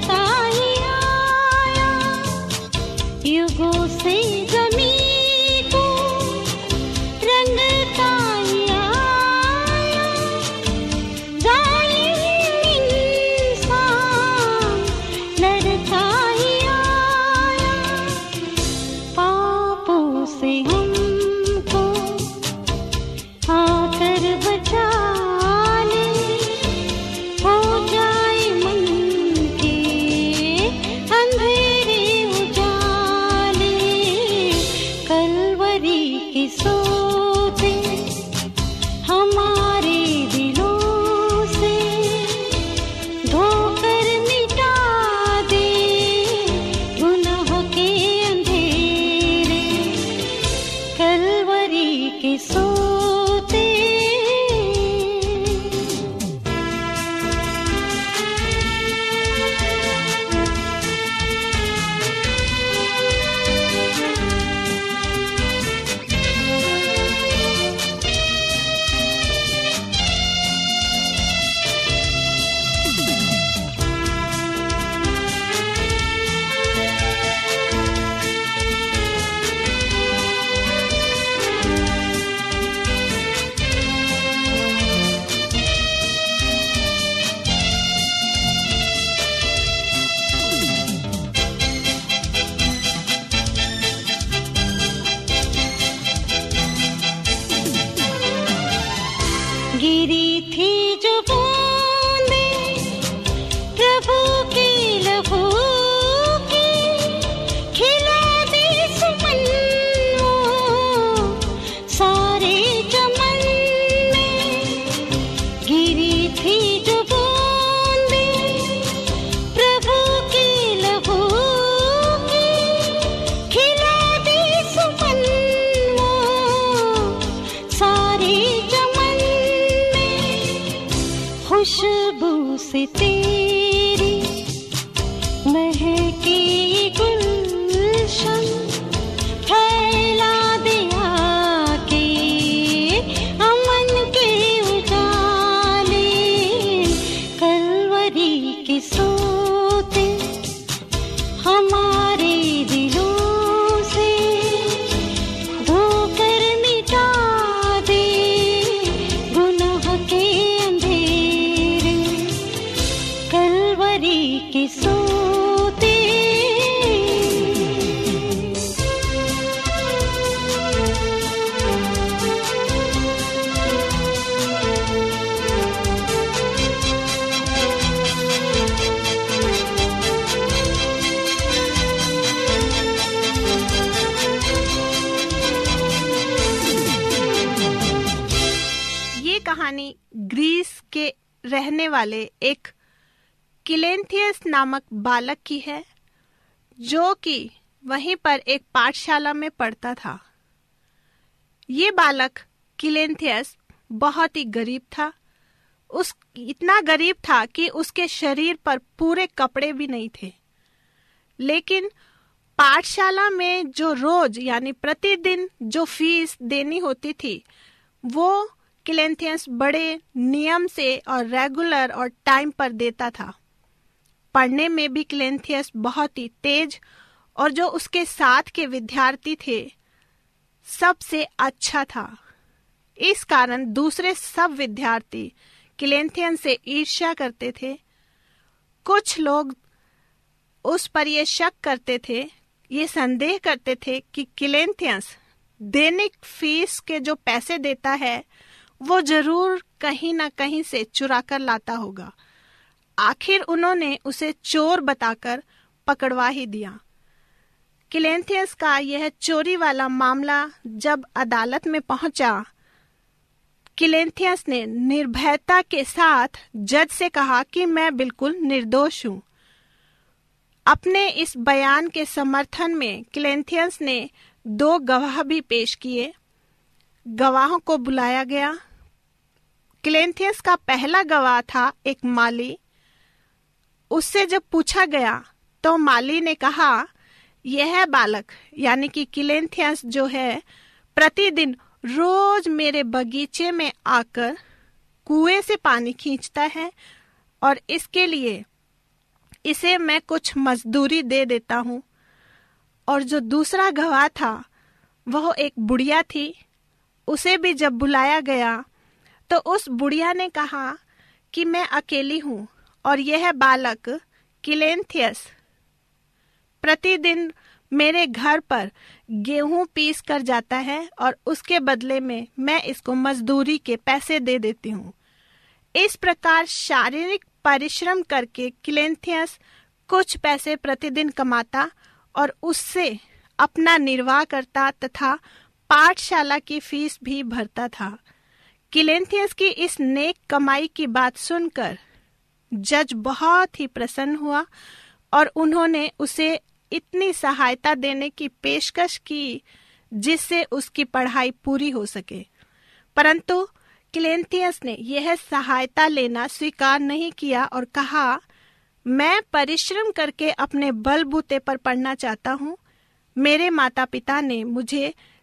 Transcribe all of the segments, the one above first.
time. Aquí soy. रहने वाले एक किलेंथियस नामक बालक की है, जो कि वहीं पर एक पाठशाला में पढ़ता था। ये बालक किलेंथियस बहुत ही गरीब था। उस, इतना गरीब था कि उसके शरीर पर पूरे कपड़े भी नहीं थे। लेकिन पाठशाला में जो रोज, यानी प्रतिदिन जो फ़ीस देनी होती थी, वो क्लेंथियस बड़े नियम से और रेगुलर और टाइम पर देता था। पढ़ने में भी क्लेंथियस बहुत ही तेज और जो उसके साथ के विद्यार्थी थे, सबसे अच्छा था। इस कारण दूसरे सब विद्यार्थी क्लेंथियन से ईर्ष्या करते थे। कुछ लोग उस पर यह शक करते थे, ये संदेह करते थे कि क्लेंथियंस दैनिक फ़ीस के जो पैसे देता है वो ज़रूर कहीं ना कहीं से चुरा कर लाता होगा। आखिर उन्होंने उसे चोर बताकर पकड़वा ही दिया। क्लेंथियस का यह चोरी वाला मामला जब अदालत में पहुँचा, क्लेंथियस ने निर्भयता के साथ जज से कहा कि मैं बिल्कुल निर्दोष हूँ। अपने इस बयान के समर्थन में क्लेंथियस ने दो गवाह भी पेश किए। गवाहों को बुलाया गया क्लेंथियस का पहला गवाह था एक माली। उससे जब पूछा गया तो माली ने कहा, यह बालक, यानी कि क्लेंथियस जो है, प्रतिदिन रोज मेरे बगीचे में आकर कुएँ से पानी खींचता है और इसके लिए इसे मैं कुछ मजदूरी दे देता हूँ। और जो दूसरा गवाह था, वह एक बुढ़िया थी। उसे भी जब बुलाया गया तो उस बुढ़िया ने कहा कि मैं अकेली हूँ और यह बालक, किलेंथियस। प्रतिदिन मेरे घर पर गेहूँ पीस कर जाता है और उसके बदले में मैं इसको मजदूरी के पैसे दे देती हूँ। इस प्रकार शारीरिक परिश्रम करके क्लेंथियस कुछ पैसे प्रतिदिन कमाता और उससे अपना निर्वाह करता तथा पाठशाला की फ़ीस भी भरता था। किलेंथियस की इस नेक कमाई की बात सुनकर जज बहुत ही प्रसन्न हुआ और उन्होंने उसे इतनी सहायता देने की पेशकश की जिससे उसकी पढ़ाई पूरी हो सके। परंतु क्लेंथियस ने यह सहायता लेना स्वीकार नहीं किया और कहा, मैं परिश्रम करके अपने बलबूते पर पढ़ना चाहता हूँ। मेरे माता पिता ने मुझे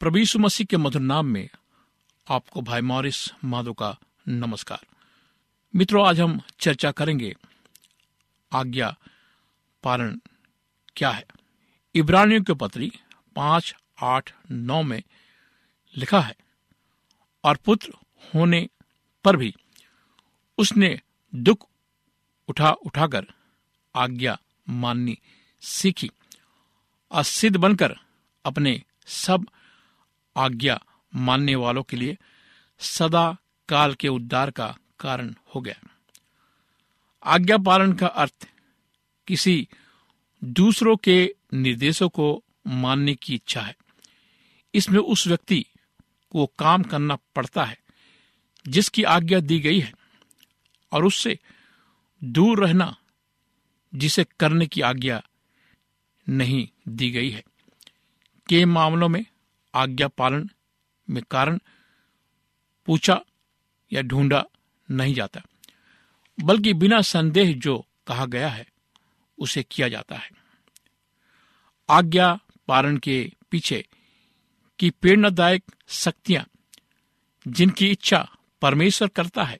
प्रभु यीशु मसीह के मधुर नाम में आपको भाई मॉरिस माधो का नमस्कार। मित्रों, आज हम चर्चा करेंगे आज्ञा पालन क्या है? इब्रानियों के पत्री पाँच, आठ, नौ में लिखा है, और पुत्र होने पर भी उसने दुख उठा उठाकर आज्ञा माननी सीखी और सिद्ध बनकर अपने सब आज्ञा मानने वालों के लिए सदा काल के उद्धार का कारण हो गया। आज्ञा पालन का अर्थ किसी दूसरों के निर्देशों को मानने की इच्छा है। इसमें उस व्यक्ति को काम करना पड़ता है जिसकी आज्ञा दी गई है और उससे दूर रहना जिसे करने की आज्ञा नहीं दी गई है। के मामलों में आज्ञा पालन में कारण पूछा या ढूंढा नहीं जाता, बल्कि बिना संदेह जो कहा गया है, उसे किया जाता है। आज्ञा पालन के पीछे की प्रेरणादायक शक्तियाँ जिनकी इच्छा परमेश्वर करता है,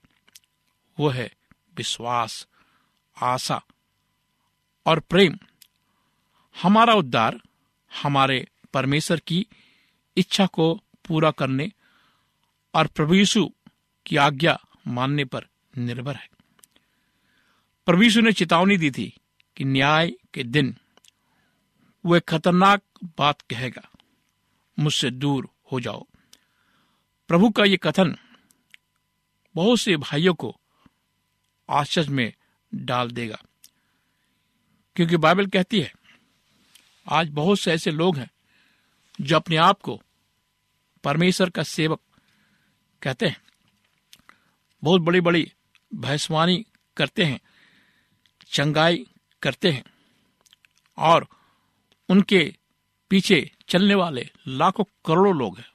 वो है विश्वास, आशा और प्रेम। हमारा उद्धार हमारे परमेश्वर की इच्छा को पूरा करने और प्रभु यीशु की आज्ञा मानने पर निर्भर है। प्रभु यीशु ने चेतावनी दी थी कि न्याय के दिन वो एक खतरनाक बात कहेगा, मुझसे दूर हो जाओ। प्रभु का ये कथन बहुत से भाइयों को आश्चर्य में डाल देगा, क्योंकि बाइबल कहती है, आज बहुत से ऐसे लोग हैं जो अपने आप को परमेश्वर का सेवक कहते हैं। बहुत बड़ी बड़ी भैंसवानी करते हैं, चंगाई करते हैं और उनके पीछे चलने वाले लाखों करोड़ों लोग हैं।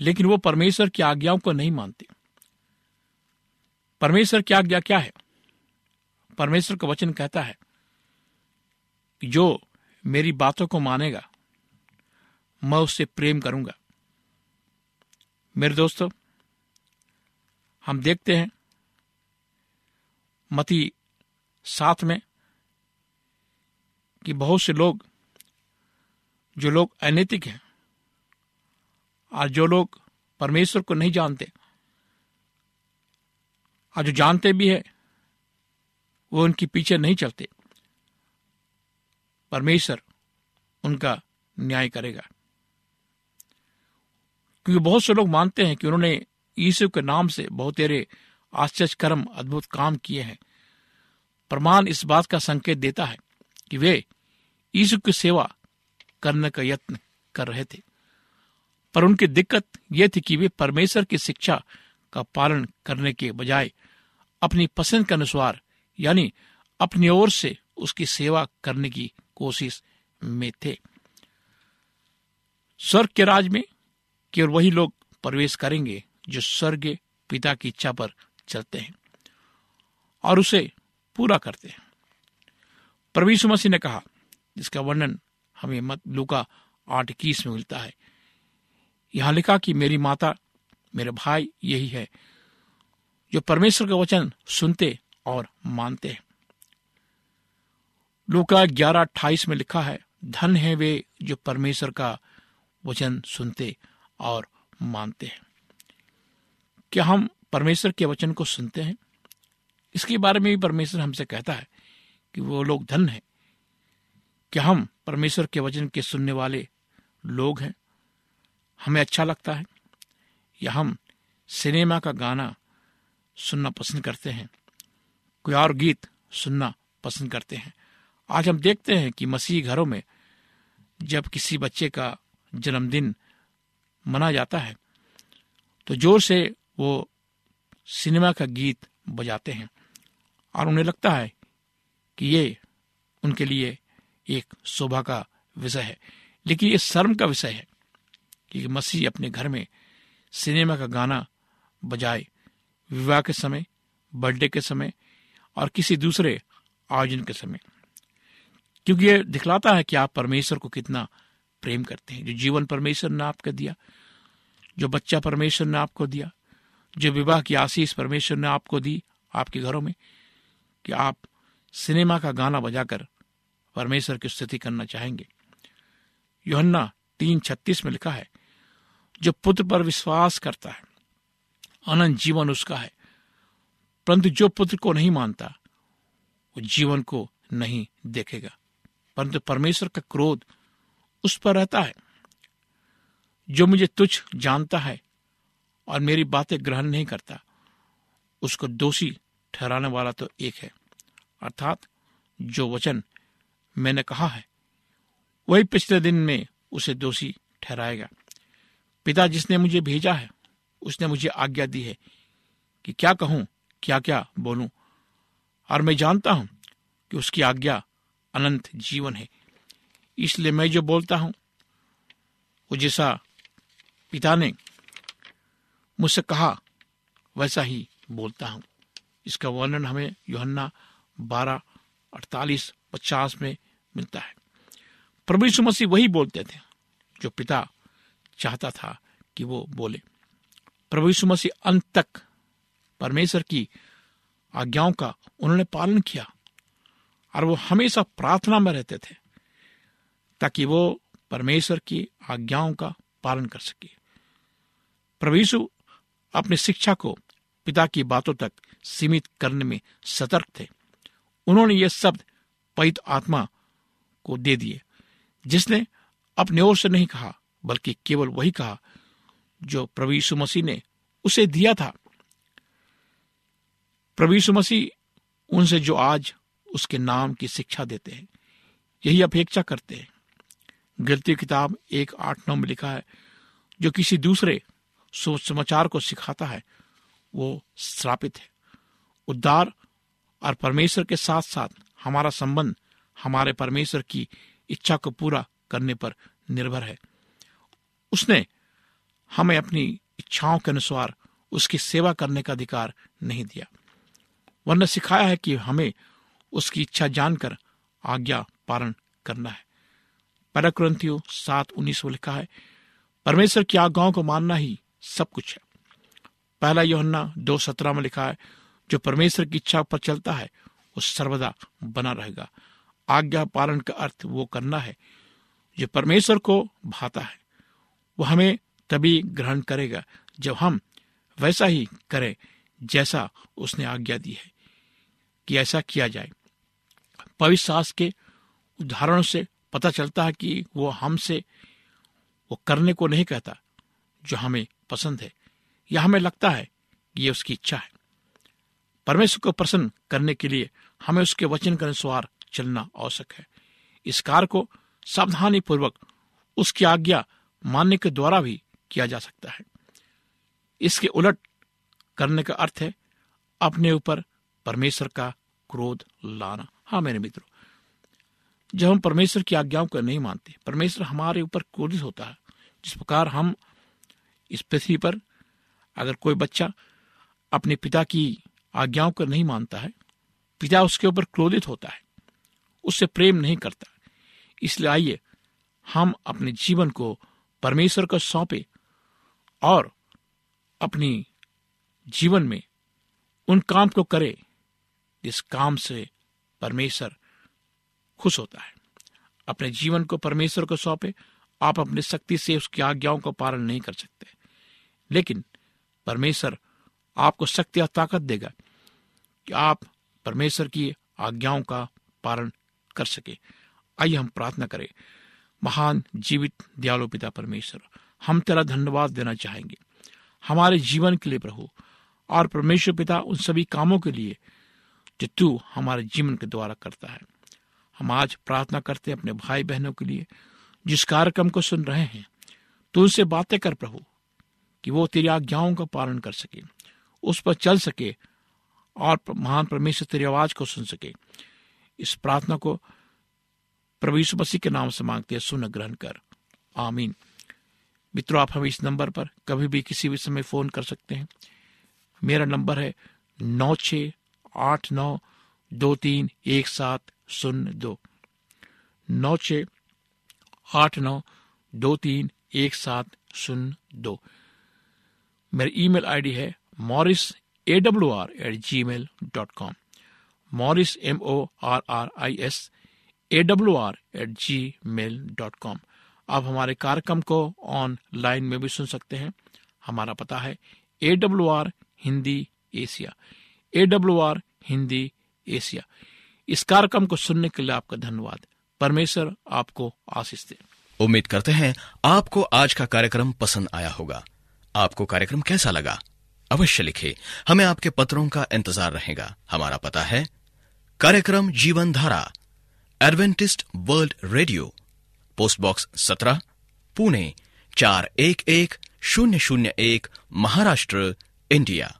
लेकिन वो परमेश्वर की आज्ञाओं को नहीं मानते। परमेश्वर की आज्ञा क्या है? परमेश्वर का वचन कहता है कि जो मेरी बातों को मानेगा मैं उससे प्रेम करूँगा। मेरे दोस्तों, हम देखते हैं, मती साथ में, कि बहुत से लोग, जो लोग अनैतिक हैं, और जो लोग परमेश्वर को नहीं जानते, और जो जानते भी है, वो उनके पीछे नहीं चलते। परमेश्वर उनका न्याय करेगा। क्योंकि बहुत से लोग मानते हैं कि उन्होंने यीशु के नाम से बहुत तेरे आश्चर्य कर्म अद्भुत काम किए हैं। प्रमाण इस बात का संकेत देता है कि वे यीशु की सेवा करने का यत्न कर रहे थे। पर उनकी दिक्कत यह थी कि वे परमेश्वर की शिक्षा का पालन करने के बजाय अपनी पसंद के अनुसार, यानी अपनी ओर से उसकी सेवा करने की कोशिश में थे। स्वर्ग के राज में केवल वही लोग प्रवेश करेंगे जो स्वर्ग पिता की इच्छा पर चलते हैं और उसे पूरा करते हैं। प्रवीषु मसीह ने कहा, जिसका वर्णन हमें मत, लुका आठ इक्कीस में मिलता है, यहाँ लिखा कि मेरी माता, मेरे भाई यही है, जो परमेश्वर का वचन सुनते और मानते हैं। लुका ग्यारह अट्ठाईस में लिखा है, धन है वे जो परमेश्वर का वचन सुनते और मानते हैं। क्या हम परमेश्वर के वचन को सुनते हैं? इसके बारे में भी परमेश्वर हमसे कहता है कि वो लोग धन है। क्या हम परमेश्वर के वचन के सुनने वाले लोग हैं? हमें अच्छा लगता है या हम सिनेमा का गाना सुनना पसंद करते हैं? कोई और गीत सुनना पसंद करते हैं? आज हम देखते हैं कि मसीह घरों में जब किसी बच्चे का जन्मदिन मना जाता है। तो ज़ोर से वो सिनेमा का गीत बजाते हैं और उन्हें लगता है कि ये उनके लिए एक शोभा का विषय है। लेकिन ये शर्म का विषय है कि मसीह अपने घर में सिनेमा का गाना बजाए। विवाह के समय, बर्थडे के समय और किसी दूसरे आयोजन के समय। क्योंकि ये दिखलाता है कि आप परमेश्वर को कितना प्रेम करते हैं। जो जीवन परमेश्वर ने आपको दिया, जो बच्चा परमेश्वर ने आपको दिया, जो विवाह की आशीष परमेश्वर ने आपको दी आपके घरों में, कि आप सिनेमा का गाना बजाकर परमेश्वर की स्तुति करना चाहेंगे। योहन्ना तीन छत्तीस में लिखा है, जो पुत्र पर विश्वास करता है, अनंत जीवन उसका है, परंतु जो पुत्र को नहीं मानता, वो जीवन को नहीं देखेगा। परंतु परमेश्वर का क्रोध उस पर रहता है, जो मुझे तुच्छ जानता है और मेरी बातें ग्रहण नहीं करता, उसको दोषी ठहराने वाला तो एक है। अर्थात, जो वचन मैंने कहा है, वही पिछले दिन में उसे दोषी ठहराएगा। पिता जिसने मुझे भेजा है, उसने मुझे आज्ञा दी है कि क्या कहूँ क्या क्या बोलूँ, और मैं जानता हूँ कि उसकी आज्ञा अनंत जीवन है। इसलिए मैं जो बोलता हूँ, वो जैसा पिता ने मुझसे कहा, वैसा ही बोलता हूँ। इसका वर्णन हमें योहन्ना बारह, अड़तालीस, पचास में मिलता है। प्रभु यीशु मसीह वही बोलते थे, जो पिता चाहता था कि वो बोले। प्रभु यीशु मसीह अंत तक परमेश्वर की आज्ञाओं का उन्होंने पालन किया, और वो हमेशा प्रार्थना में रहते थे। ताकि वो परमेश्वर की आज्ञाओं का पालन कर सके। यीशु अपनी शिक्षा को पिता की बातों तक सीमित करने में सतर्क थे। उन्होंने ये शब्द पवित आत्मा को दे दिए, जिसने अपने ओर से नहीं कहा, बल्कि केवल वही कहा, जो यीशु मसीह ने उसे दिया था। यीशु मसीह उनसे जो आज उसके नाम की शिक्षा देते हैं, यही अपेक्षा करते हैं। गिलती किताब एक आठ नौ में लिखा है, जो किसी दूसरे सोच समाचार को सिखाता है, वो श्रापित है। उद्धार और परमेश्वर के साथ साथ हमारा संबंध हमारे परमेश्वर की इच्छा को पूरा करने पर निर्भर है। उसने हमें अपनी इच्छाओं के अनुसार उसकी सेवा करने का अधिकार नहीं दिया। वरन सिखाया है कि हमें उसकी इच्छा जानकर आज्ञा पालन करना है। पहला क्रंथियो सात उन्नीस में लिखा है। परमेश्वर की आज्ञाओं को मानना ही सब कुछ है। पहला योहन्ना दो सत्रह में लिखा है, जो परमेश्वर की इच्छा पर चलता है, वो सर्वदा बना रहेगा। आज्ञा पालन का अर्थ वो करना है, जो परमेश्वर को भाता है। वो हमें तभी ग्रहण करेगा, जब हम वैसा ही करें जैसा उसने आज्ञा दी है, कि ऐसा किया जाए। पवित्र शास्त्र के उदाहरणों से पता चलता है कि वो हमसे, वो करने को नहीं कहता, जो हमें पसंद है, या हमें लगता है कि ये उसकी इच्छा है। परमेश्वर को प्रसन्न करने के लिए हमें उसके वचन के अनुसार चलना आवश्यक है। इस कार्य को सावधानी पूर्वक उसकी आज्ञा मानने के द्वारा भी किया जा सकता है। इसके उलट करने का अर्थ है अपने ऊपर परमेश्वर का क्रोध लाना। हाँ मेरे मित्रों जब हम परमेश्वर की आज्ञाओं को नहीं मानते, परमेश्वर हमारे ऊपर क्रोधित होता है, जिस प्रकार हम इस पृथ्वी पर अगर कोई बच्चा अपने पिता की आज्ञाओं को नहीं मानता है, पिता उसके ऊपर क्रोधित होता है, उससे प्रेम नहीं करता, इसलिए आइए हम अपने जीवन को परमेश्वर को सौंपे और अपनी जीवन में उन काम को करे, जिस काम से परमेश्वर खुश होता है। अपने जीवन को परमेश्वर को सौंपे, आप अपनी शक्ति से उसकी आज्ञाओं का पालन नहीं कर सकते। लेकिन परमेश्वर आपको शक्ति और ताकत देगा कि आप परमेश्वर की आज्ञाओं का पालन कर सके। आइए हम प्रार्थना करें। महान जीवित दयालु पिता परमेश्वर, हम तेरा धन्यवाद देना चाहेंगे। हमारे जीवन के लिए प्रभु, और परमेश्वर पिता उन सभी कामों के लिए जो तू हमारे जीवन के द्वारा करता है। हम आज प्रार्थना करते हैं अपने भाई बहनों के लिए, जिस कार्यक्रम को सुन रहे हैं तो उनसे बातें कर प्रभु, कि वो तेरी आज्ञाओं का पालन कर सके, उस पर चल सके और महान परमेश्वर तेरी आवाज़ को सुन सके। इस प्रार्थना को यीशु मसीह के नाम से मांगते हैं सुन ग्रहण कर। आमीन। मित्रों, आप हमें इस नंबर पर कभी भी किसी भी समय फ़ोन कर सकते हैं। मेरा नंबर है नौ छ आठ नौ दो तीन एक सात शून्य दो। नौ छ आठ, नौ, दो, तीन, एक, सात शून्य दो। मेरी ईमेल आईडी है Morris A W R at Gmail dot com Morris M O R R I S A W R at Gmail dot com आप हमारे कार्यक्रम को ऑनलाइन में भी सुन सकते हैं। हमारा पता है A W R Hindi Asia A W R Hindi Asia इस कार्यक्रम को सुनने के लिए आपका धन्यवाद। परमेश्वर आपको आशीष दे। उम्मीद करते हैं आपको आज का कार्यक्रम पसंद आया होगा। आपको कार्यक्रम कैसा लगा? अवश्य लिखे। हमें आपके पत्रों का इंतज़ार रहेगा। हमारा पता है, कार्यक्रम Jeevan Dhara Adventist World Radio post box सत्रह, पुणे, चार एक एक, शून्य शून्य एक, महाराष्ट्र, इंडिया।